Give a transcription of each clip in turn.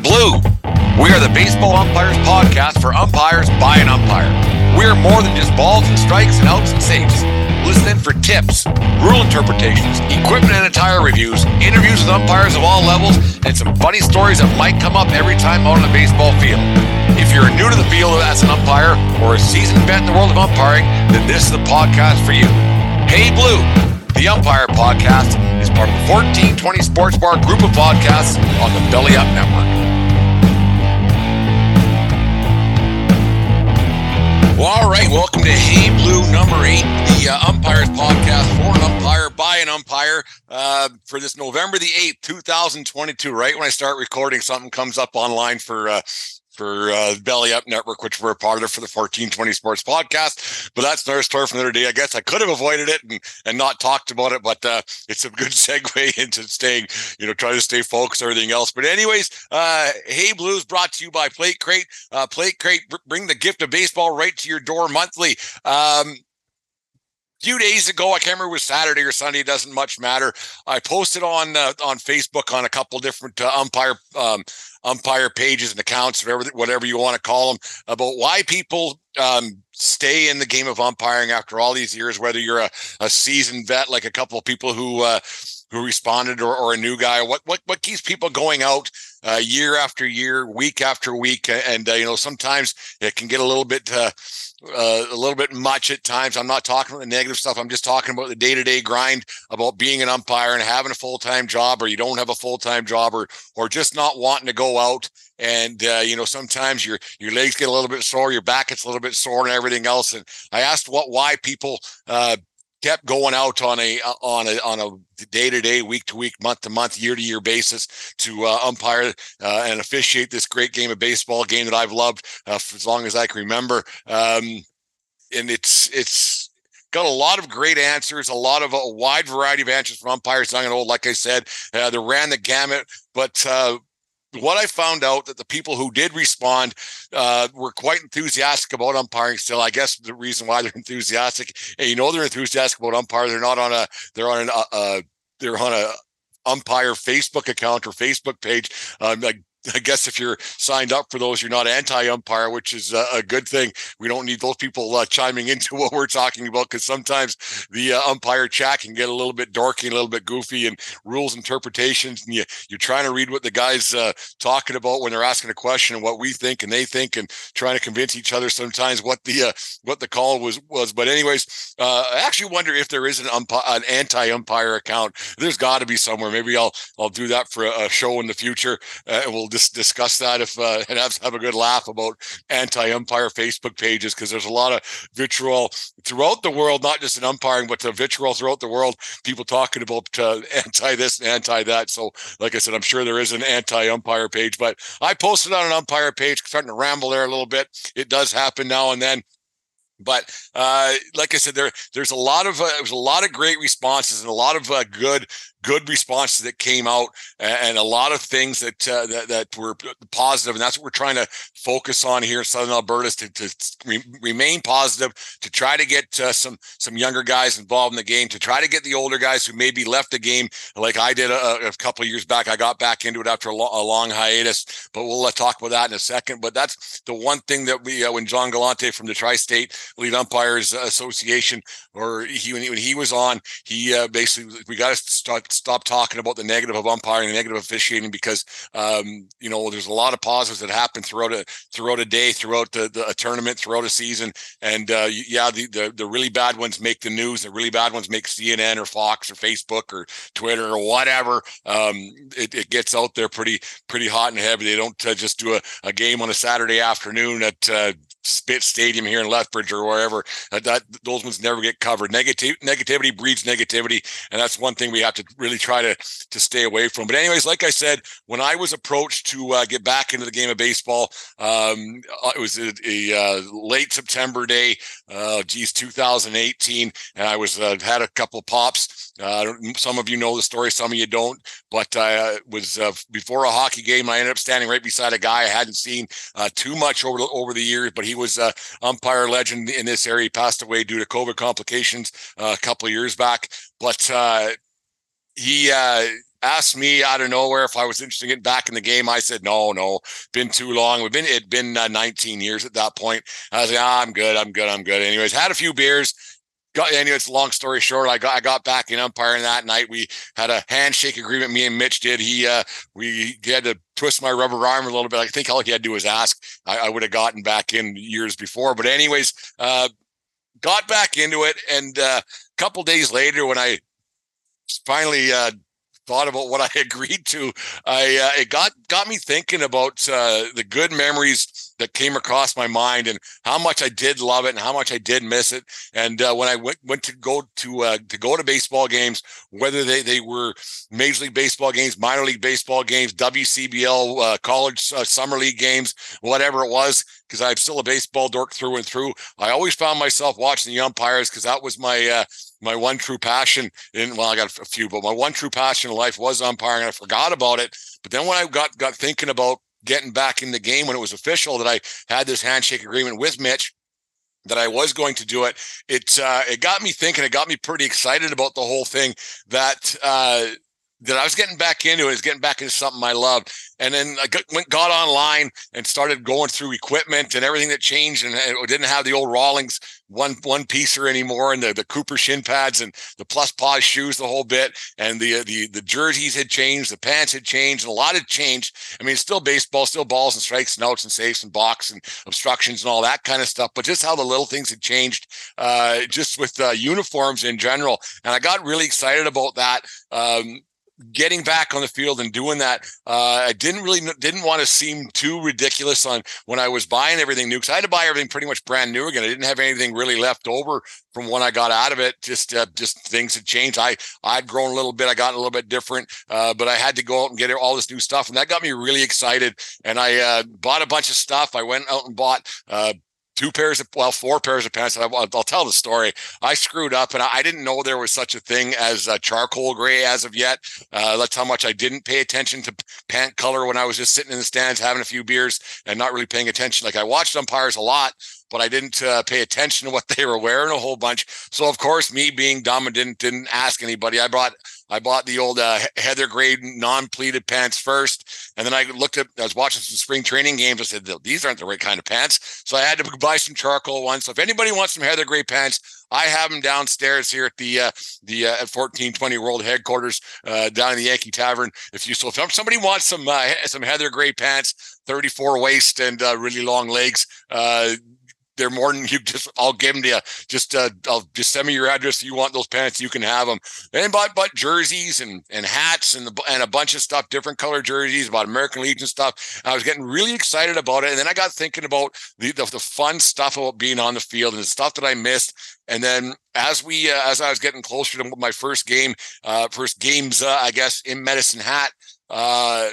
Hey Blue! We are the Baseball Umpires Podcast for umpires by an umpire. We are more than just balls and strikes and outs and saves. Listen in for tips, rule interpretations, equipment and attire reviews, interviews with umpires of all levels, and some funny stories that might come up every time out on the baseball field. If you're new to the field as an umpire or a seasoned vet in the world of umpiring, then this is the podcast for you. Hey Blue, the Umpire Podcast is part of the 1420 Sports Bar group of podcasts on the Belly Up Network. Well, all right, welcome to Hey Blue number eight, the uh, Umpires Podcast for an umpire by an umpire uh, for this November the 8th, 2022. Right when I start recording, something comes up online for uh, for uh, Belly Up Network, which we're a part of for the 1420 Sports Podcast. But that's another story from another day. I guess I could have avoided it and, and not talked about it, but uh, it's a good segue into staying, you know, trying to stay focused, everything else. But anyways, uh, Hey Blues brought to you by Plate Crate. Uh, Plate Crate, br- bring the gift of baseball right to your door monthly. Um, few days ago, I can't remember it was Saturday or Sunday. It doesn't much matter. I posted on uh, on Facebook on a couple different uh, umpire um, umpire pages and accounts, whatever whatever you want to call them, about why people um, stay in the game of umpiring after all these years. Whether you're a, a seasoned vet, like a couple of people who uh, who responded, or, or a new guy, what what what keeps people going out uh, year after year, week after week, and uh, you know sometimes it can get a little bit. Uh, uh, a little bit much at times. I'm not talking about the negative stuff. I'm just talking about the day to day grind about being an umpire and having a full time job, or you don't have a full time job, or or just not wanting to go out. And uh, you know, sometimes your your legs get a little bit sore, your back gets a little bit sore, and everything else. And I asked what why people uh, kept going out on a on a on a day to day, week to week, month to month, year to year basis to uh, umpire uh, and officiate this great game of baseball, game that I've loved uh, for as long as I can remember. Um, and it's it's got a lot of great answers, a lot of a wide variety of answers from umpires, young and old. Like I said, uh, they ran the gamut, but. Uh, what I found out that the people who did respond uh, were quite enthusiastic about umpiring. Still, I guess the reason why they're enthusiastic, and you know, they're enthusiastic about umpire. They're not on a, they're on an, uh, uh, they're on a umpire Facebook account or Facebook page. Um, like I guess if you're signed up for those, you're not anti-umpire, which is a, good thing. We don't need those people uh, chiming into what we're talking about because sometimes the uh, umpire chat can get a little bit dorky, and a little bit goofy, and rules interpretations, and you you're trying to read what the guys uh, talking about when they're asking a question and what we think and they think, and trying to convince each other sometimes what the uh, what the call was was. But anyways, uh, I actually wonder if there is an umpi- an anti-umpire account. There's got to be somewhere. Maybe I'll I'll do that for a, a show in the future, uh, and we'll just discuss that if uh, and have, have a good laugh about anti-umpire Facebook pages because there's a lot of vitriol throughout the world, not just in umpiring, but the vitriol throughout the world. People talking about uh, anti this and anti that. So, like I said, I'm sure there is an anti-umpire page, but I posted on an umpire page, starting to ramble there a little bit. It does happen now and then but uh, like I said, there there's a lot of uh, there was a lot of great responses and a lot of uh, good good responses that came out and a lot of things that uh, that, that were positive and that's what we're trying to focus on here in southern alberta to, to re- remain positive to try to get uh, some some younger guys involved in the game to try to get the older guys who maybe left the game like i did a, a couple years back. I got back into it after a, lo- a long hiatus but we'll uh, talk about that in a second. But that's the one thing that we uh, when john galante from the tri-state lead umpires association or he when, he when he was on he uh, basically we got to start stop talking about the negative of umpiring, the negative officiating, because um, you know there's a lot of positives that happen throughout a throughout a day, throughout the, the a tournament, throughout a season, and uh, yeah, the, the the really bad ones make the news. The really bad ones make CNN or Fox or Facebook or Twitter or whatever. Um, it, it gets out there pretty pretty hot and heavy. They don't uh, just do a, a game on a Saturday afternoon at uh, Spitz Stadium here in Lethbridge or wherever. Uh, that those ones never get covered. Negative negativity breeds negativity, and that's one thing we have to really try to to stay away from. But anyways, like I said, when I was approached to uh, get back into the game of baseball, um, uh, it was a, a uh, late September day, uh, geez, 2018, and I was uh, had a couple pops. Uh, some of you know the story, some of you don't. But uh, was uh, before a hockey game. I ended up standing right beside a guy I hadn't seen uh, too much over the, over the years, but he was uh, umpire legend in this area. He passed away due to COVID complications uh, a couple of years back. But he asked me out of nowhere if I was interested in getting back in the game. I said, no, no, been too long. We've been, it'd been uh, 19 years at that point. I was like, ah, I'm good. I'm good. I'm good. Anyways, had a few beers. Got, anyway, it's a long story short. I got I got back in umpiring that night. We had a handshake agreement. Me and Mitch did. He uh we he had to twist my rubber arm a little bit. I think all he had to do was ask. I, I would have gotten back in years before. But anyways, uh got back into it. And uh, a couple days later, when I finally uh thought about what I agreed to, I uh, it got got me thinking about uh, the good memories that came across my mind and how much I did love it and how much I did miss it. And uh, when I went went to go to uh, to go to baseball games, whether they they were Major League Baseball games, minor league baseball games, WCBL, uh, college uh, summer league games, whatever it was, because I'm still a baseball dork through and through. I always found myself watching the umpires because that was my my one true passion. In well, I got a few, but my one true passion in life was umpiring. I forgot about it. But then when I got got thinking about getting back in the game when it was official that I had this handshake agreement with Mitch that I was going to do it. It uh, it got me thinking. It got me pretty excited about the whole thing. That uh, that I was getting back into it, is getting back into something I loved. And then I got, went, got online and started going through equipment and everything that changed and didn't have the old Rawlings one one piecer anymore and the, the Cooper shin pads and the plus pause shoes the whole bit and the the the jerseys had changed, the pants had changed, and a lot had changed. I mean, still baseball, still balls and strikes and outs and safes and box and obstructions and all that kind of stuff. But just how the little things had changed, uh, just with uh, uniforms in general, and I got really excited about that. Um, getting back on the field and doing that, uh, I didn't really didn't want to seem too ridiculous on when I was buying everything new because I had to buy everything pretty much brand new again. I didn't have anything really left over from when I got out of it. Just uh, just things had changed. I I'd grown a little bit. I got a little bit different, uh, but I had to go out and get all this new stuff, and that got me really excited. And I uh, bought a bunch of stuff. I went out and bought uh, two pairs of well four pairs of pants I'll, I'll, tell the story i screwed up and i didn't know there was such a thing as a charcoal gray as of yet uh, that's how much i didn't pay attention to pant color when i was just sitting in the stands having a few beers and not really paying attention like i watched umpires a lot but I didn't uh, pay attention to what they were wearing a whole bunch. So of course, me being dumb and didn't didn't ask anybody. I brought I bought the old uh, Heather Gray non-pleated pants first, and then I looked at. I was watching some spring training games. I said these aren't the right kind of pants, so I had to buy some charcoal ones. So if anybody wants some Heather Gray pants, I have them downstairs here at the uh, the uh, at fourteen twenty World headquarters uh, down in the Yankee Tavern. If you so if somebody wants some uh, some Heather Gray pants, thirty four waist and uh, really long legs, uh, they're more than you just I'll give them to you. Just uh, I'll just send me your address. If you want those pants, you can have them. And bought bought jerseys and and hats and the, and a bunch of stuff, different color jerseys, about American Legion stuff. I was getting really excited about it, and then I got thinking about the the, the fun stuff about being on the field and the stuff that I missed. And then as we uh, as I was getting closer to my first game, uh, first games, uh, I guess in Medicine Hat. Uh,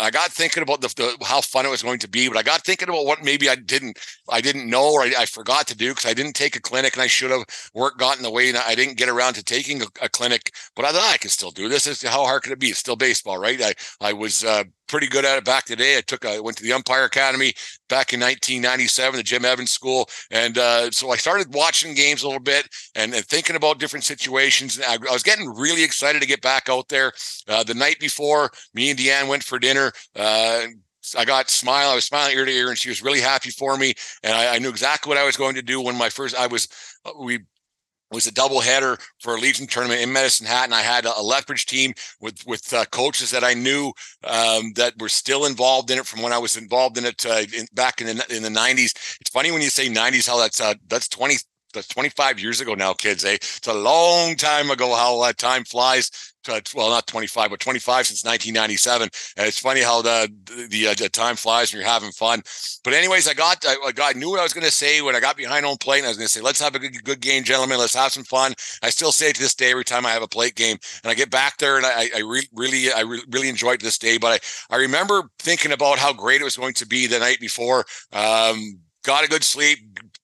I got thinking about the, the, how fun it was going to be, but I got thinking about what maybe I didn't I didn't know or I, I forgot to do because I didn't take a clinic and I should have. Work got in the way and I didn't get around to taking a, a clinic. But I thought I could still do this. Is how hard could it be? It's still baseball, right? I I was uh, pretty good at it back today. I took I went to the umpire academy back in 1997, the Jim Evans School, and uh, so I started watching games a little bit and, and thinking about different situations. I, I, was getting really excited to get back out there. Uh, the night before, me and Deanne went for dinner. Uh, I got smile. I was smiling ear to ear, and she was really happy for me. And I, I, knew exactly what I was going to do when my first. I was uh, we it was a doubleheader for a Legion tournament in Medicine Hat, and I had a, Lethbridge team with with uh, coaches that I knew um, that were still involved in it from when I was involved in it uh, in, back in the in the '90s. It's funny when you say '90s how that's uh, that's 20 that's 25 years ago now, kids. Eh? It's a long time ago how uh, time flies uh, well, not 25, but 25 since 1997. And it's funny how the the, uh, the time flies when you're having fun. But anyways, I got I, I got knew what I was going to say when I got behind home plate, and I was going to say, "Let's have a good, good game, gentlemen. Let's have some fun." I still say it to this day every time I have a plate game, and I get back there, and I, I re- really I re- really enjoyed this day. But I I remember thinking about how great it was going to be the night before. Um, got a good sleep,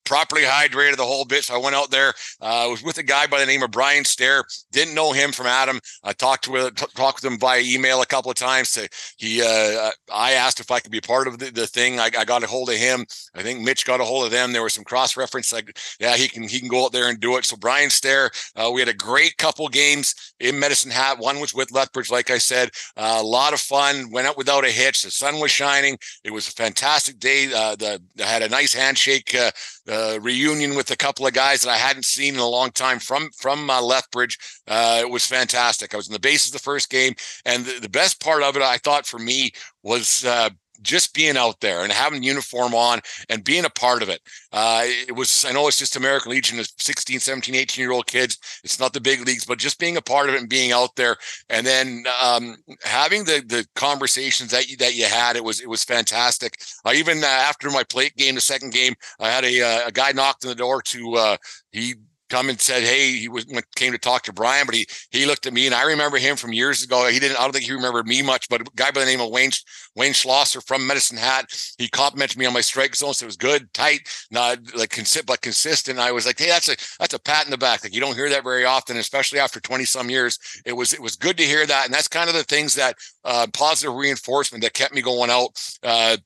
properly hydrated the whole bit. So I went out there. Uh, I was with a guy by the name of Brian Stair. Didn't know him from Adam. I talked with t- talked with him via email a couple of times. To, he, uh, I asked if I could be part of the, the thing. I, I, got a hold of him. I think Mitch got a hold of them. There was some cross reference. Like, yeah, he can he can go out there and do it. So Brian Stair, uh, we had a great couple games in Medicine Hat. One was with Lethbridge, like I said, uh, a lot of fun. Went out without a hitch. The sun was shining. It was a fantastic day. Uh, the I had a nice handshake uh, reunion with a couple of guys that I hadn't seen in a long time from from uh, Lethbridge. Uh, it was fantastic. I was in the bases the first game, and the, the best part of it, I thought, for me was uh, just being out there and having uniform on and being a part of it. Uh, it was, I know it's just American Legion of 16, 17, 18 year old kids. It's not the big leagues, but just being a part of it and being out there and then um, having the the conversations that you, that you had, it was, it was fantastic. I even uh, after my plate game, the second game, I had a, uh, a guy knocked on the door to, uh, he come and said, "Hey," he was came to talk to Brian, but he he looked at me, and I remember him from years ago. He didn't. I don't think he remembered me much, but a guy by the name of Wayne Wayne Schlosser from Medicine Hat, he complimented me on my strike zone. So it was good, tight, not like consistent, but consistent. I was like, "Hey, that's a that's a pat in the back." Like you don't hear that very often, especially after twenty some years. It was it was good to hear that, and that's kind of the things that uh, positive reinforcement that kept me going out. Uh,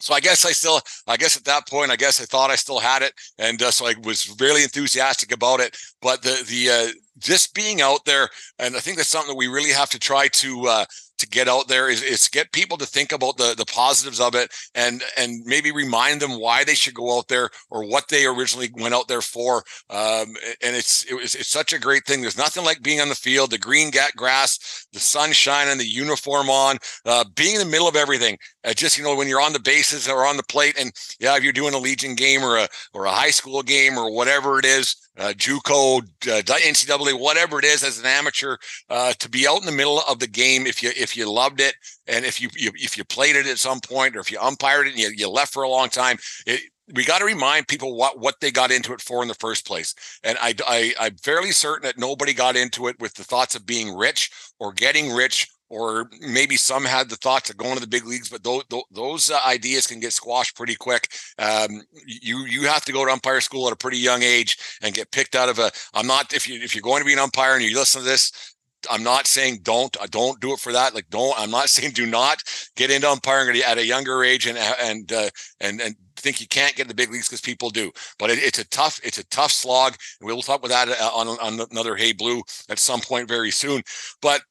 so I guess I still, I guess at that point, I guess I thought I still had it, and uh, so I was really enthusiastic about it. But the the uh, just being out there, and I think that's something that we really have to try to uh, to get out there is, is get people to think about the the positives of it and and maybe remind them why they should go out there or what they originally went out there for. Um, and it's it it's such a great thing. There's nothing like being on the field the green grass the sun shining the uniform on uh, being in the middle of everything. Uh, just you know when you're on the bases or on the plate and yeah if you're doing a legion game or a or a high school game or whatever it is uh, JUCO, uh, NCAA, whatever it is, as an amateur, uh, to be out in the middle of the game if you if you loved it and if you, you if you played it at some point or if you umpired it and you, you left for a long time, it, we got to remind people what what they got into it for in the first place. And I, I I'm fairly certain that nobody got into it with the thoughts of being rich or getting rich or maybe some had the thoughts of going to the big leagues, but those those uh, ideas can get squashed pretty quick. Um, you you have to go to umpire school at a pretty young age and get picked out of a. I'm not if you if you're going to be an umpire and you listen to this. I'm not saying don't uh, don't do it for that. Like don't. I'm not saying do not get into umpiring at a younger age and and uh, and and think you can't get in the big leagues because people do. But it, it's a tough it's a tough slog. We'll talk about that uh, on on another Hey Blue at some point very soon. But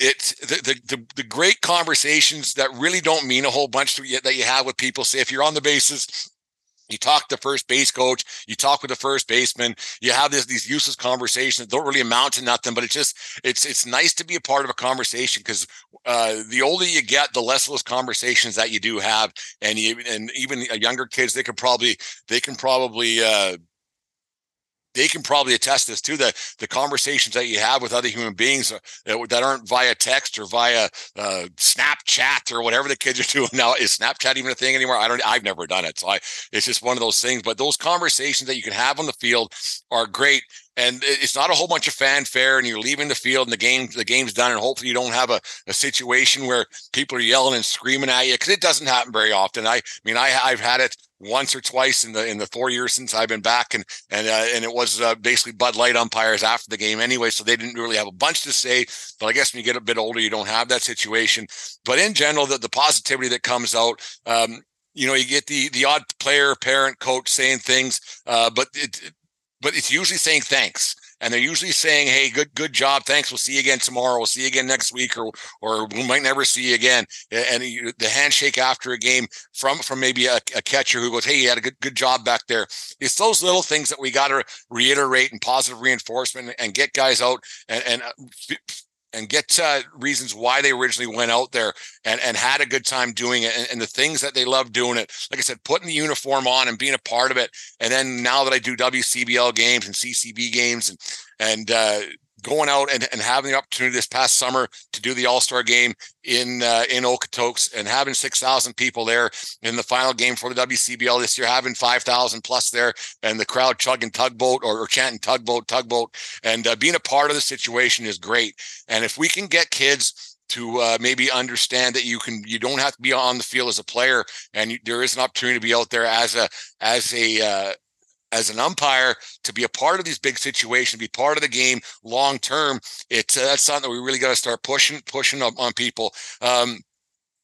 it's the, the, the great conversations that really don't mean a whole bunch to you that you have with people. Say if you're on the bases, you talk to the first base coach, you talk with the first baseman, you have this, these useless conversations that don't really amount to nothing, but it's just it's it's nice to be a part of a conversation because uh, the older you get, the less of those conversations that you do have, and you, and even younger kids, they can probably they can probably uh, they can probably attest this to the the conversations that you have with other human beings uh, that aren't via text or via uh, Snapchat or whatever the kids are doing now. Is Snapchat even a thing anymore? I don't. I've never done it, so I. It's just one of those things. But those conversations that you can have on the field are great and it's not a whole bunch of fanfare and you're leaving the field and the game the game's done and hopefully you don't have a, a situation where people are yelling and screaming at you because it doesn't happen very often i, I mean I, i've had it once or twice in the in the four years since I've been back, and and uh, and it was uh, basically Bud Light umpires after the game anyway, so they didn't really have a bunch to say. But I guess when you get a bit older, you don't have that situation. But in general, the, the positivity that comes out, um, you know, you get the the odd player, parent, coach saying things, uh, but it, but it's usually saying thanks and they're usually saying, "Hey, good good job, thanks. We'll see you again tomorrow. We'll see you again next week, or or we might never see you again." And the handshake after a game from from maybe a, a catcher who goes, "Hey, you had a good good job back there." It's those little things that we got to reiterate and positive reinforcement and get guys out and and uh, and get uh, reasons why they originally went out there and, and had a good time doing it and, and, the things that they love doing it. Like I said, putting the uniform on and being a part of it. And then now that I do WCBL games and CCB games and and uh, going out and, and having the opportunity this past summer to do the All Star game in uh, in Okotoks and having six thousand people there in the final game for the WCBL this year, having five thousand plus there, and the crowd chugging tugboat or, or chanting tugboat, tugboat, and uh, being a part of the situation is great. And if we can get kids to uh, maybe understand that you can you don't have to be on the field as a player and you, there is an opportunity to be out there as a as a uh, as an umpire to be a part of these big situations, be part of the game long term. It's uh, that's something that we really got to start pushing pushing up on people. Um,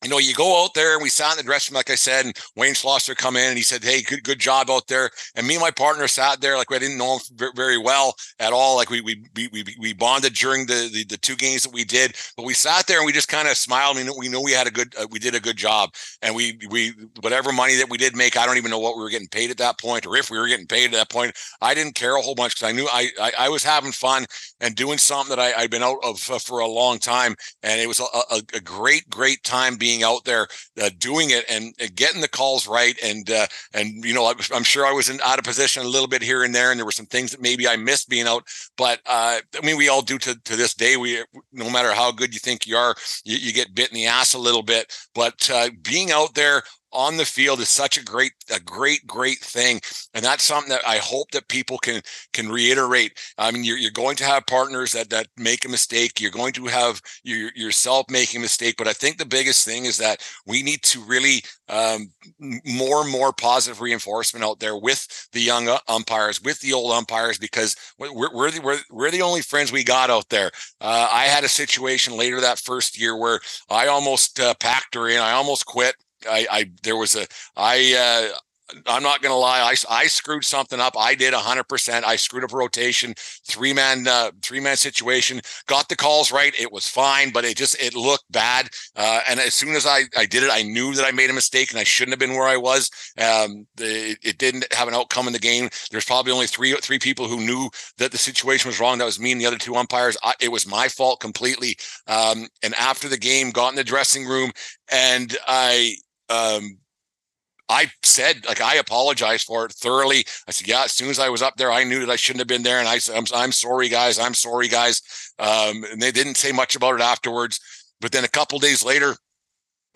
you know, you go out there and we sat in the dressing room, like I said, and Wayne Schlosser come in and he said, Hey, good, good job out there. And me and my partner sat there like we didn't know him very well at all. Like we, we, we, we bonded during the, the, the, two games that we did, but we sat there and we just kind of smiled. We know we had a good, uh, we did a good job. And we, we, whatever money that we did make, I don't even know what we were getting paid at that point or if we were getting paid at that point. I didn't care a whole bunch because I knew I, I, I, was having fun and doing something that I, I'd been out of uh, for a long time. And it was a, a, a great, great time being out there uh, doing it and, and, getting the calls right. And uh, and you know, I, am sure I was in out of position a little bit here and there, and there were some things that maybe I missed being out. But uh, I mean, we all do to to this day. We no matter how good you think you are, you, you get bit in the ass a little bit. But uh, being out there on the field is such a great a great great thing. And that's something that i hope that people can can reiterate. I mean you're, you're going to have partners that that make a mistake. You're going to have your, yourself making a mistake. But i think the biggest thing is that we need to really um, more and more positive reinforcement out there with the young uh, umpires with the old umpires because we're, we're, the, we're, we're the only friends we got out there. Uh, i had a situation later that first year where i almost uh, packed her in. I almost quit I, I there was a I uh, I'm not going to lie. I, I screwed something up. I did 100%. I screwed up a rotation, three man, uh, three man situation. Got the calls right. It was fine, but it just, it looked bad. Uh, and as soon as I, I did it, I knew that I made a mistake and I shouldn't have been where I was. Um, the, it didn't have an outcome in the game. There's probably only three, three people who knew that the situation was wrong. That was me and the other two umpires. I, it was my fault completely. Um, and after the game, got in the dressing room and I, um, I said, like, I apologize for it thoroughly. I said, yeah, as soon as I was up there, I knew that I shouldn't have been there. And I said, I'm, I'm sorry, guys. I'm sorry, guys. Um, and they didn't say much about it afterwards. But then a couple days later,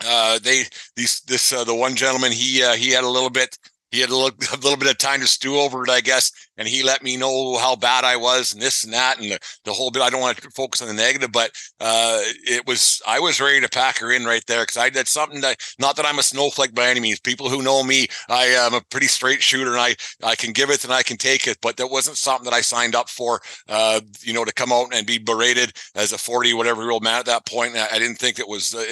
uh, they, these, this, uh, the one gentleman, he, uh, he had a little bit, he had a little, a little bit of time to stew over it, I guess, and he let me know how bad I was and this and that and the, the whole bit. I don't want to focus on the negative, but uh, it was I was ready to pack her in right there because I did something that not that I'm a snowflake by any means. People who know me, I am a pretty straight shooter and I I can give it and I can take it, but that wasn't something that I signed up for. Uh, you know, to come out and be berated as a 40 whatever year old man at that point. I, I didn't think it was. Uh,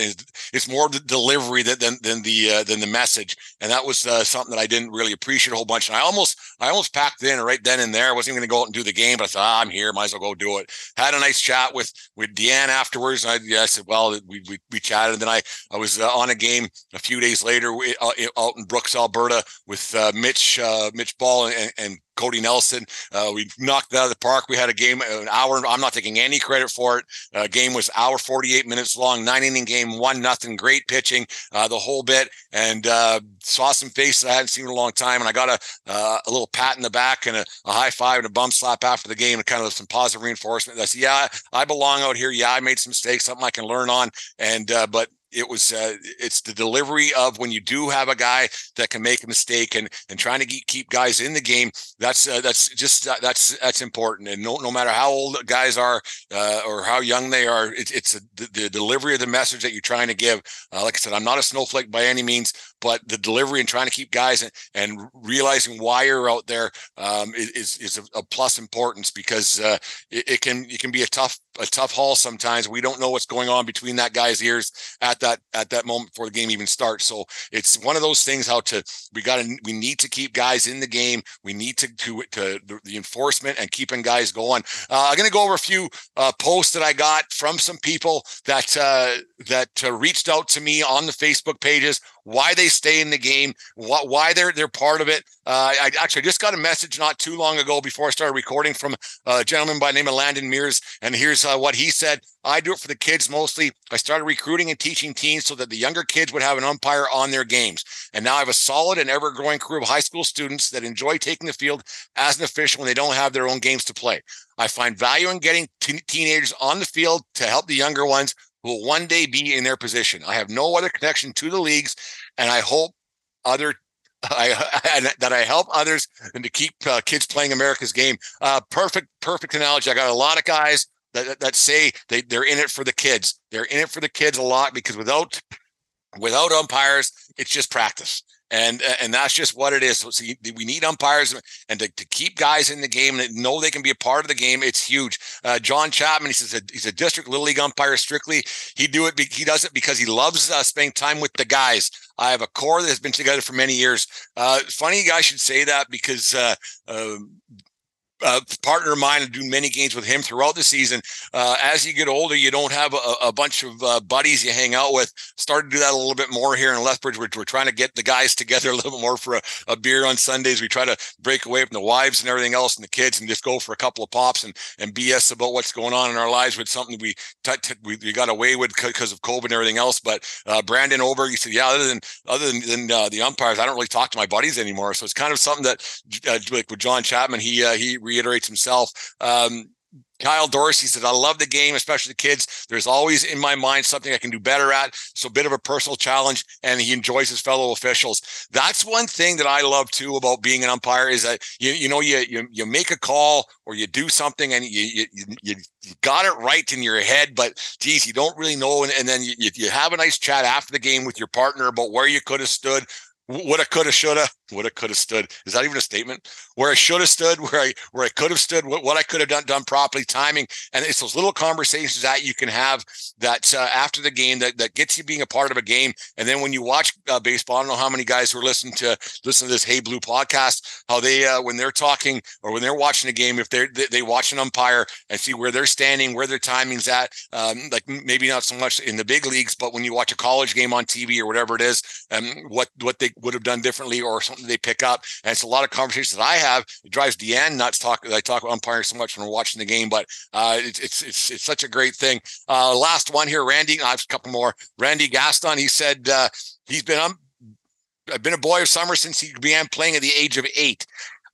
it's more the delivery than than, than the uh, than the message, and that was uh, something that I didn't really appreciate a whole bunch. And I almost I almost packed in right then and there. I wasn't even going to go out and do the game, but I thought ah, I'm here, might as well go do it. Had a nice chat with with Deanne afterwards. And I, yeah, I said, well, we, we, we chatted. And then I I was uh, on a game a few days later uh, out in Brooks, Alberta, with uh, Mitch uh, Mitch Ball and, and Cody Nelson. Uh, we knocked it out of the park. We had a game an hour. I'm not taking any credit for it. Uh, game was hour 48 minutes long, nine inning game, one nothing. Great pitching, uh, the whole bit, and uh, saw some faces I hadn't seen in a long time. And I got a uh, a little pat in the back and a, a, high five and a bum slap after the game, and kind of some positive reinforcement. I said, "Yeah, I belong out here. Yeah, I made some mistakes, something I can learn on." And uh, but it was uh, it's the delivery of when you do have a guy that can make a mistake and and trying to keep guys in the game that's uh, that's just uh, that's that's important. And no no matter how old guys are uh, or how young they are it, it's a, the, the, delivery of the message that you're trying to give. Uh, like i said i'm not a snowflake by any means but the delivery and trying to keep guys and, and realizing why you're out there um, is is a, a plus importance because uh, it, it, can it can be a tough a tough haul sometimes. We don't know what's going on between that guy's ears at that at that moment before the game even starts. So it's one of those things how to we got to we need to keep guys in the game. We need to to, to the enforcement and keeping guys going. Uh, I'm going to go over a few uh, posts that I got from some people that uh, that uh, reached out to me on the Facebook pages why they stay in the game, what, why they're they're part of it. Uh, I actually just got a message not too long ago before I started recording from a gentleman by the name of Landon Mears, and here's uh, what he said. I do it for the kids mostly. I started recruiting and teaching teens so that the younger kids would have an umpire on their games. And now I have a solid and ever growing crew of high school students that enjoy taking the field as an official when they don't have their own games to play. I find value in getting t- teenagers on the field to help the younger ones who will one day be in their position. I have no other connection to the leagues, and I hope other I, that I help others and to keep uh, kids playing America's game. Uh, perfect, perfect analogy. I got a lot of guys that, that say they, they're in it for the kids. They're in it for the kids a lot because without without umpires, it's just practice and and that's just what it is. So, we need umpires and to, to keep guys in the game and know they can be a part of the game. It's huge. Uh, John Chapman, he says he's a district little league umpire strictly. He do it. He does it because he loves uh, spending time with the guys. I have a core that has been together for many years. Uh, funny you guys should say that because partner of mine and do many games with him throughout the season. Uh, as you get older, you don't have a, a bunch of uh, buddies you hang out with. Started to do that a little bit more here in Lethbridge. We're, we're trying to get the guys together a little bit more for a, a, beer on Sundays. We try to break away from the wives and everything else and the kids and just go for a couple of pops and, and BS about what's going on in our lives with something we t- t- we, we, got away with because of COVID and everything else. But uh, Brandon over, he said, yeah, other than other than, than uh, the umpires, I don't really talk to my buddies anymore. So it's kind of something that uh, like with John Chapman, he he reiterates himself. Um, Kyle Dorsey said, I love the game, especially the kids. There's always in my mind something I can do better at. So a bit of a personal challenge, and he enjoys his fellow officials. That's one thing that I love too about being an umpire is that you you know you you, you make a call or you do something and you you, you got it right in your head, but geez, you don't really know. And, and then you, you have a nice chat after the game with your partner about where you could have stood, woulda, coulda, shoulda, woulda, coulda stood. Is that even a statement? Where I should have stood, where I where I could have stood, what, what I could have done done properly, timing, and it's those little conversations that you can have that uh, after the game that, that gets you being a part of a game. And then when you watch uh, baseball, I don't know how many guys who are listening to listen to this Hey Blue podcast, how they uh, when they're talking or when they're watching a game, if they're they, they watch an umpire and see where they're standing, where their timing's at, um, like maybe not so much in the big leagues, but when you watch a college game on TV or whatever it is, um, what what they would have done differently or something they pick up. And it's a lot of conversations that I have. It drives Deanne nuts. Talk I talk umpiring so much when we're watching the game, but uh, it's, it's it's it's such a great thing. Uh, last one here, Randy. I have a couple more. Randy Gaston. He said uh, he's been um, I've been a boy of summer since he began playing at the age of eight.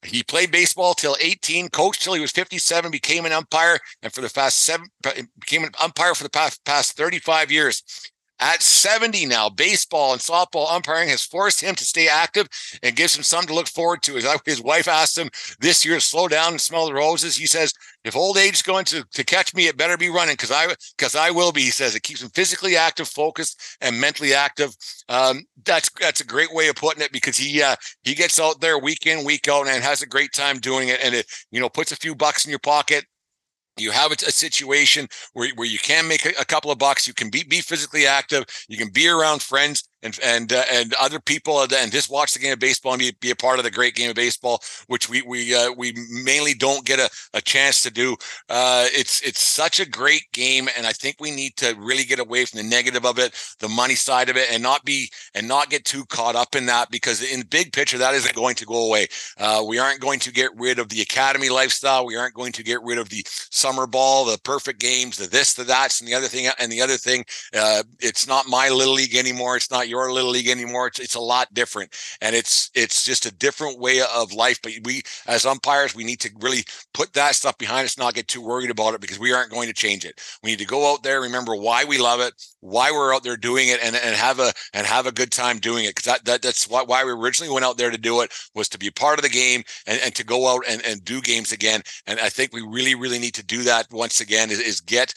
He played baseball till 18, coached till he was 57, became an umpire, and for the past seven became an umpire for the past past 35 years. At 70 now, baseball and softball umpiring has forced him to stay active and gives him something to look forward to. His, wife asked him this year to slow down and smell the roses. He says, if old age is going to, to catch me, it better be running because I because I will be. He says it keeps him physically active, focused, and mentally active. Um, that's that's a great way of putting it because he uh, he gets out there week in week out and has a great time doing it, and it you know puts a few bucks in your pocket you have a, situation where, where you can make a, a, couple of bucks you can be, be physically active you can be around friends and and uh, and other people and just watch the game of baseball and be, be a part of the great game of baseball, which we we uh, we mainly don't get a, a chance to do. Uh, it's it's such a great game, and I think we need to really get away from the negative of it, the money side of it, and not be and not get too caught up in that because in the big picture that isn't going to go away. Uh, we aren't going to get rid of the academy lifestyle. We aren't going to get rid of the summer ball, the perfect games, the this, the that's, and the other thing. And the other thing, uh, it's not my little league anymore. It's not your your little league anymore. It's, it's a lot different, and it's it's just a different way of life. But we, as umpires, we need to really put that stuff behind us, not get too worried about it because we aren't going to change it. We need to go out there, remember why we love it, why we're out there doing it, and, and have a and have a good time doing it. Because that, that that's why, why we originally went out there to do it was to be part of the game and, and to go out and, and do games again. And I think we really really need to do that once again. Is, is get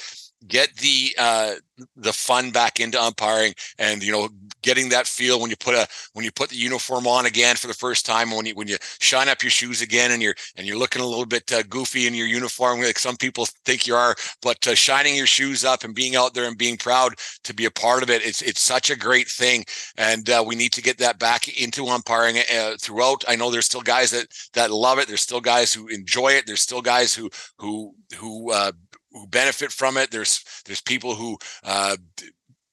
get the uh the fun back into umpiring and you know getting that feel when you put a when you put the uniform on again for the first time when you when you shine up your shoes again and you're and you're looking a little bit uh, goofy in your uniform like some people think you are but uh, shining your shoes up and being out there and being proud to be a part of it it's it's such a great thing. And uh, we need to get that back into umpiring uh, throughout. I know there's still guys that that love it. There's still guys who enjoy it. There's still guys who who who uh, who benefit from it. There's there's people who uh,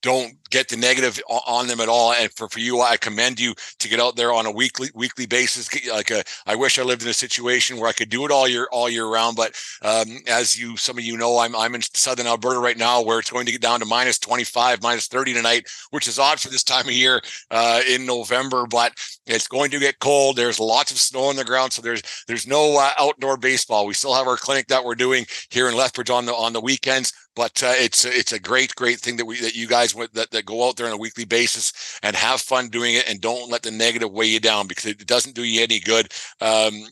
don't get the negative on them at all. And for, for you, I commend you to get out there on a weekly weekly basis. Like a, I wish I lived in a situation where I could do it all year all year round. But um, as you some of you know, I'm I'm in southern Alberta right now, where it's going to get down to minus 25, minus 30 tonight, which is odd for this time of year uh, in November. But it's going to get cold. There's lots of snow on the ground, so there's there's no uh, outdoor baseball. We still have our clinic that we're doing here in Lethbridge on the on the weekends but uh, it's it's a great great thing that we that you guys that, that go out there on a weekly basis and have fun doing it and don't let the negative weigh you down because it doesn't do you any good. Um,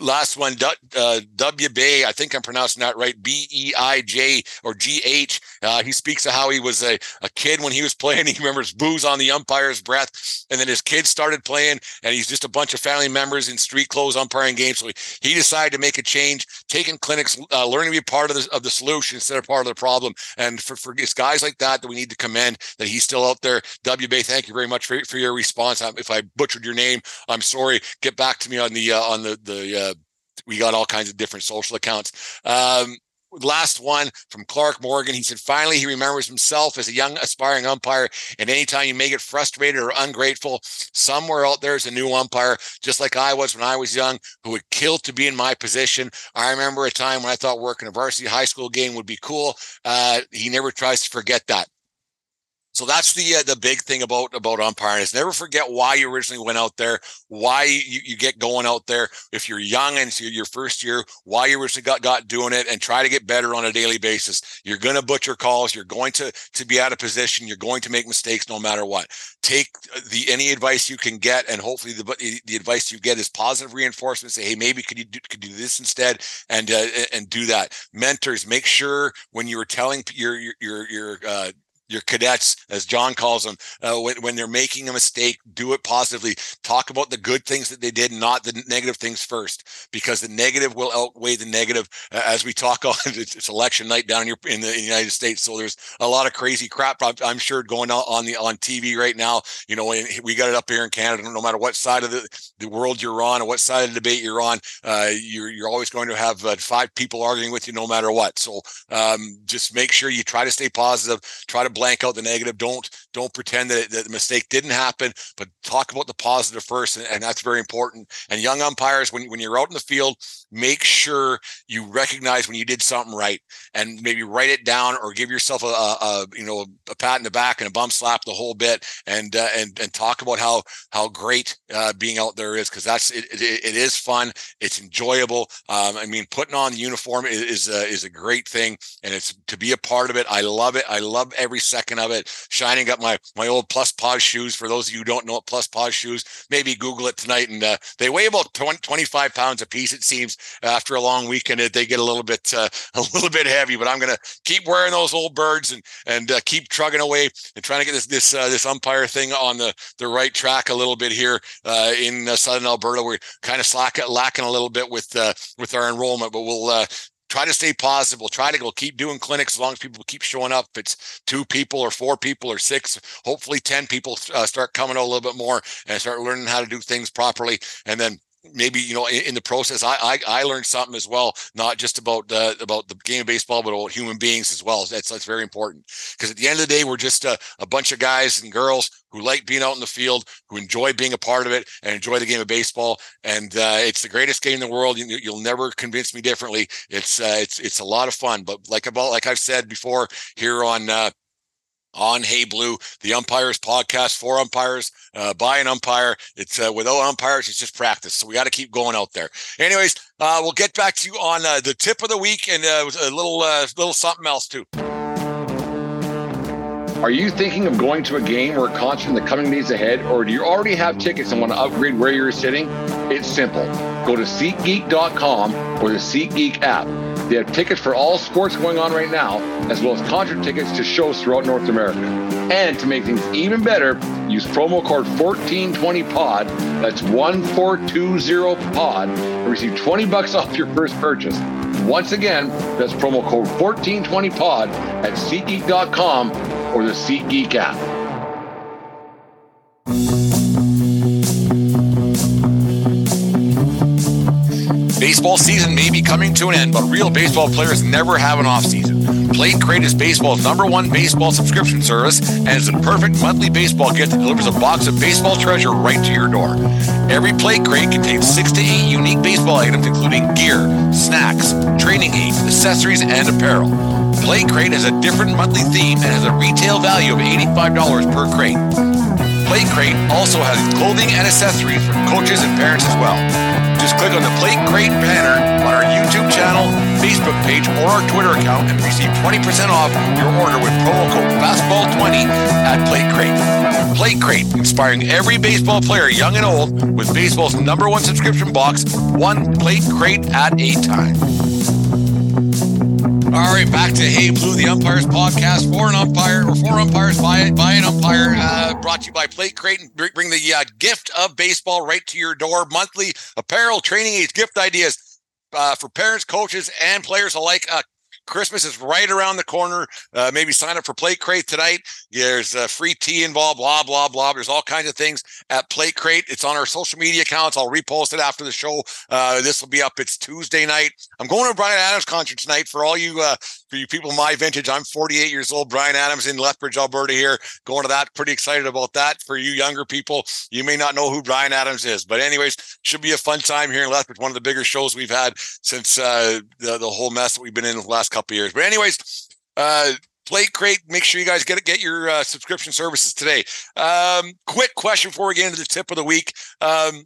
last one, uh, W Bay, I think I'm pronouncing that right, B E I J or G H. Uh, he speaks of how he was a, a kid when he was playing. He remembers booze on the umpire's breath. And then his kids started playing, and he's just a bunch of family members in street clothes umpiring games. So he, he decided to make a change, taking clinics, uh, learning to be part of the, of the solution instead of part of the problem. And for, for it's guys like that that we need to commend that he's still out there. W Bay, thank you very much for, for your response. If I butchered your name, I'm sorry. Get back to me on the uh, on the the uh, we got all kinds of different social accounts. Um, last one from Clark Morgan. He said, finally, he remembers himself as a young aspiring umpire. And anytime you may get frustrated or ungrateful, somewhere out there is a new umpire, just like I was when I was young, who would kill to be in my position. I remember a time when I thought working a varsity high school game would be cool. Uh, he never tries to forget that. So that's the uh, the big thing about about umpiring is never forget why you originally went out there, why you, you get going out there. If you're young and it's your first year, why you originally got, got doing it, and try to get better on a daily basis. You're going to butcher calls. You're going to to be out of position. You're going to make mistakes no matter what. Take uh, the any advice you can get, and hopefully the the advice you get is positive reinforcement. Say, hey, maybe could you do, could do this instead, and uh, and do that. Mentors, make sure when you are telling your your your, your uh, your cadets, as John calls them, uh, when, when they're making a mistake, do it positively. Talk about the good things that they did, not the negative things first, because the negative will outweigh the negative. Uh, as we talk on, it's, election night down here in the, in the, United States, so there's a lot of crazy crap. I'm, I'm sure going on, on the on TV right now. You know, we got it up here in Canada. No matter what side of the, the world you're on, or what side of the debate you're on, uh, you're you're always going to have uh, five people arguing with you, no matter what. So um, just make sure you try to stay positive. Try to blank out the negative. Don't don't pretend that, that the mistake didn't happen, but talk about the positive first, and, and that's very important. And young umpires, when when you're out in the field, make sure you recognize when you did something right, and maybe write it down or give yourself a, a, a you know a pat in the back and a bum slap the whole bit, and uh, and and talk about how how great uh, being out there is because that's it, it, it is fun, it's enjoyable. Um, I mean, putting on the uniform is is a, is a great thing, and it's to be a part of it. I love it. I love every second of it. Shining up my my old Plus Pause shoes. For those of you who don't know what Plus Pause shoes, maybe Google it tonight. And uh, they weigh about 20, 25 pounds a piece. It seems after a long weekend, they get a little bit uh, a little bit heavy. But I'm gonna keep wearing those old birds and and uh, keep trugging away and trying to get this this uh, this umpire thing on the the right track a little bit here uh, in uh, southern Alberta. We're kind of slack, lacking a little bit with with our enrollment, but we'll try to stay positive. We'll try to go keep doing clinics as long as people keep showing up. If it's two people or four people or six, hopefully 10 people uh, start coming a little bit more and start learning how to do things properly. And then maybe you know in, in the process I, I, I learned something as well not just about uh, about the game of baseball but about human beings as well. That's that's very important. Because at the end of the day we're just a, a bunch of guys and girls who like being out in the field who enjoy being a part of it and enjoy the game of baseball. And uh, it's the greatest game in the world. You, will never convince me differently. It's uh, it's it's a lot of fun. But like about like i've said before here on uh, on Hey Blue, the umpires podcast for umpires, uh, by an umpire. It's uh, without umpires, it's just practice. So we got to keep going out there. Anyways, uh, we'll get back to you on uh, the tip of the week and uh, a little uh, little something else too. Are you thinking of going to a game or a concert in the coming days ahead, or do you already have tickets and want to upgrade where you're sitting? It's simple. Go to SeatGeek.com or the SeatGeek app They have tickets for all sports going on right now, as well as concert tickets to shows throughout North America. And to make things even better, use promo code 1420POD, that's 1420POD, and receive 20 bucks off your first purchase. Once again, that's promo code 1420POD at SeatGeek.com or the SeatGeek app. Baseball season may be coming to an end, but real baseball players never have an off season. Plate Crate is baseball's number one baseball subscription service and is a perfect monthly baseball gift that delivers a box of baseball treasure right to your door. Every Plate Crate contains six to eight unique baseball items, including gear, snacks, training aids, accessories, and apparel. Plate Crate has a different monthly theme and has a retail value of $85 per crate. Plate Crate also has clothing and accessories for coaches and parents as well. Just click on the Plate Crate banner on our YouTube channel, Facebook page, or our Twitter account and receive 20% off your order with promo code Fastball20 at Plate Crate. Plate Crate, inspiring every baseball player, young and old, with baseball's number one subscription box, one Plate Crate at a time. All right, back to Hey Blue, the Umpires podcast for an umpire or for umpires by by an umpire. Uh, brought to you by Plate Crate and bring the uh, gift of baseball right to your door. Monthly apparel, training aids, gift ideas uh, for parents, coaches, and players alike. Christmas is right around the corner. Uh, maybe sign up for Plate Crate tonight. There's uh, free tea involved, blah, blah, blah. There's all kinds of things at Plate Crate. It's on our social media accounts. I'll repost it after the show. Uh, this will be up. It's Tuesday night. I'm going to a Bryan Adams concert tonight for all you uh, for you people my vintage. I'm 48 years old. Bryan Adams in Lethbridge, Alberta here. Going to that. Pretty excited about that. For you younger people, you may not know who Bryan Adams is. But anyways, should be a fun time here in Lethbridge. One of the bigger shows we've had since uh, the, the whole mess that we've been in the last couple years. But anyways, uh, Plate Crate. Make sure you guys get it, get your uh, subscription services today. Um, quick question before we get into the tip of the week. Um,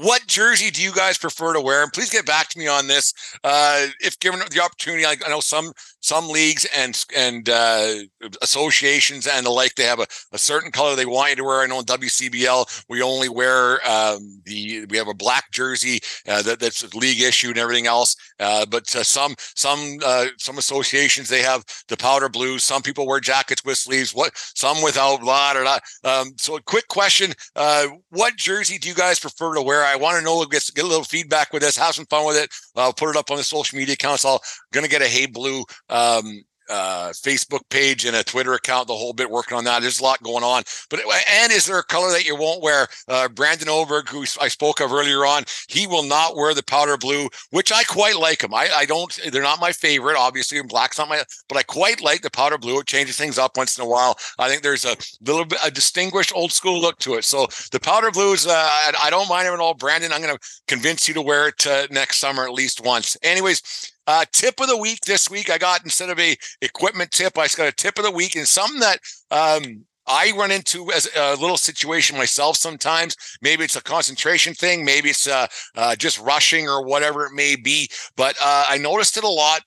what jersey do you guys prefer to wear? And please get back to me on this. Uh, if given the opportunity, I, I know some some leagues and and uh, associations and the like, they have a, a certain color they want you to wear. I know in WCBL we only wear um, the we have a black jersey uh, that, that's league issue and everything else. Uh, but uh, some some uh, some associations they have the powder blues. Some people wear jackets with sleeves. What some without blah or not. Um, so a quick question: What jersey do you guys prefer to wear? I want to know. Get get a little feedback with this. Have some fun with it. I'll put it up on the social media accounts. I'll gonna get a Hey Blue um, uh, Facebook page and a Twitter account, the whole bit working on that. There's a lot going on. But and is there a color that you won't wear? Uh, Brandon Oberg, who I spoke of earlier on, he will not wear the powder blue, which I quite like him. I, I don't. They're not my favorite, obviously, and black's not my. But I quite like the powder blue. It changes things up once in a while. I think there's a little bit a distinguished old school look to it. So the powder blues, uh, I, I don't mind it at all. Brandon, I'm going to convince you to wear it uh, next summer at least once. Anyways. Uh, tip of the week this week, I got instead of a equipment tip, I just got a tip of the week and something that um, I run into as a little situation myself sometimes. Maybe it's a concentration thing, maybe it's uh, uh, just rushing or whatever it may be. But uh, I noticed it a lot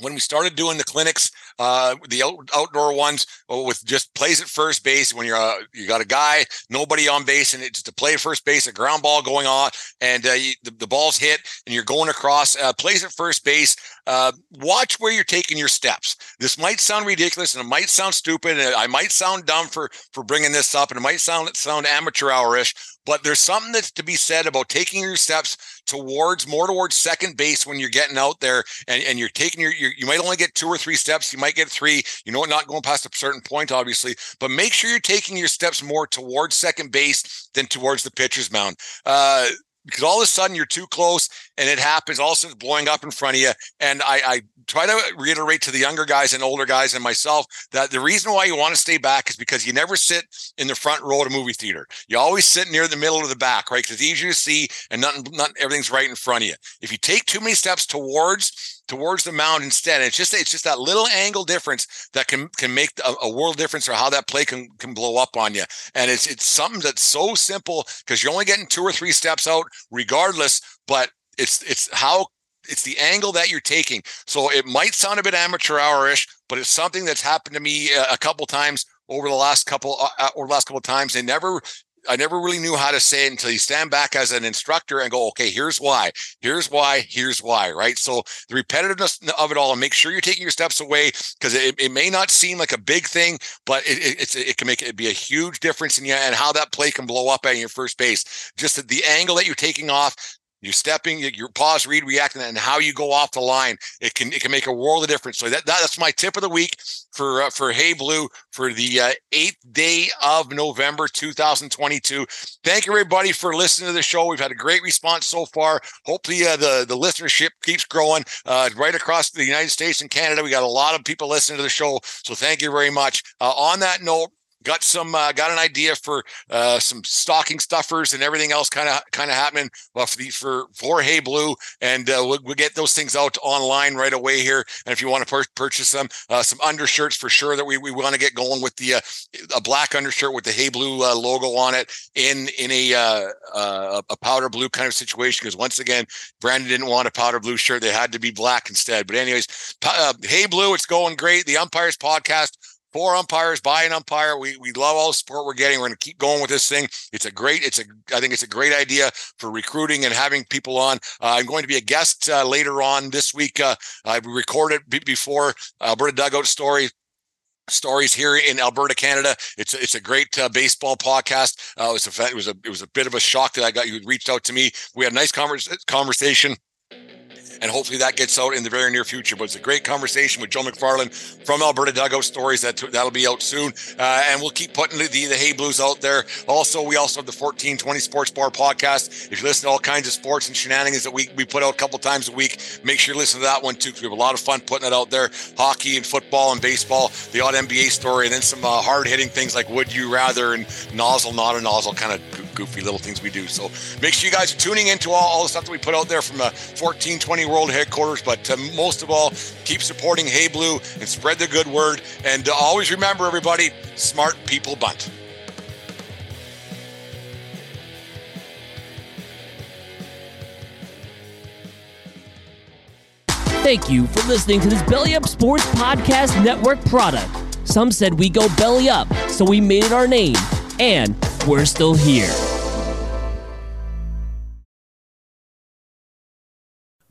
when we started doing the clinics, uh, the out, outdoor ones with just plays at first base when you're uh, you got a guy, nobody on base, and it's to play at first base, a ground ball going on, and uh, you, the, the, ball's hit, and you're going across. Uh, plays at first base. Uh, watch where you're taking your steps. This might sound ridiculous, and it might sound stupid, and I might sound dumb for for bringing this up, and it might sound sound amateur hourish, but there's something that's to be said about taking your steps towards more towards second base when you're getting out there and, and you're taking your, you might only get two or three steps you might get three you know not going past a certain point obviously but make sure you're taking your steps more towards second base than towards the pitcher's mound. Uh, because all of a sudden you're too close and it happens all of a sudden blowing up in front of you and I, I try to reiterate to the younger guys and older guys and myself that the reason why you want to stay back is because you never sit in the front row at a movie theater you always sit near the middle of the back right because it's easier to see and nothing not everything's right in front of you if you take too many steps towards towards the mound instead. It's just it's just that little angle difference that can can make a, a, world difference or how that play can can blow up on you. And it's it's something that's so simple because you're only getting two or three steps out regardless, but it's it's how it's the angle that you're taking. So it might sound a bit amateur hour-ish, but it's something that's happened to me a, a couple times over the last couple uh, uh, or last couple times. They never I never really knew how to say it until you stand back as an instructor and go, okay, here's why, here's why, here's why, right? So the repetitiveness of it all, and make sure you're taking your steps away because it, it may not seem like a big thing, but it, it can make it be a huge difference in you and how that play can blow up at your first base. Just the angle that you're taking off, you're stepping, your pause, read, react, and how you go off the line. It can it can make a world of difference. So that, that's my tip of the week for uh, for Hey Blue for the uh, eighth day of November 2022. Thank you everybody for listening to the show. We've had a great response so far. Hopefully uh, the the listenership keeps growing uh, right across the United States and Canada. We got a lot of people listening to the show. So thank you very much. Uh, on that note, got some uh, got an idea for uh, some stocking stuffers and everything else kind of kind of happening well, for the for for hey blue and uh, we'll, we'll, get those things out online right away here and if you want to pur- purchase them uh, some undershirts for sure that we, we want to get going with the uh, a black undershirt with the hey blue uh, logo on it in in a a powder blue kind of situation because once again brandon didn't want a powder blue shirt they had to be black instead but anyways hey blue it's going great the umpires podcast for umpires, by an umpire. We we love all the support we're getting. We're going to keep going with this thing. It's a great. It's a. I think it's a great idea for recruiting and having people on. Uh, I'm going to be a guest uh, later on this week. Uh, I recorded b- before Alberta dugout story stories here in Alberta, Canada. It's a, it's a great uh, baseball podcast. Uh, it was a it was a it was a bit of a shock that I got you reached out to me. We had a nice converse, conversation and hopefully that gets out in the very near future. But it's a great conversation with Joe McFarland from Alberta Dugout Stories. That that'll be out soon, uh, and we'll keep putting the, the, Hey Blues out there. Also, we also have the 1420 Sports Bar podcast. If you listen to all kinds of sports and shenanigans that we we put out a couple times a week, make sure you listen to that one too. Because we have a lot of fun putting it out there. Hockey and football and baseball, the odd NBA story, and then some uh, hard hitting things like Would You Rather and Nozzle Not a Nozzle, kind of goofy little things we do. So make sure you guys are tuning into all, all the stuff that we put out there from uh, 1420 World Headquarters. But uh, most of all, keep supporting Hey Blue and spread the good word. And uh, always remember, everybody, smart people bunt. Thank you for listening to this Belly Up Sports Podcast Network product. Some said we go belly up, so we made it our name, and we're still here.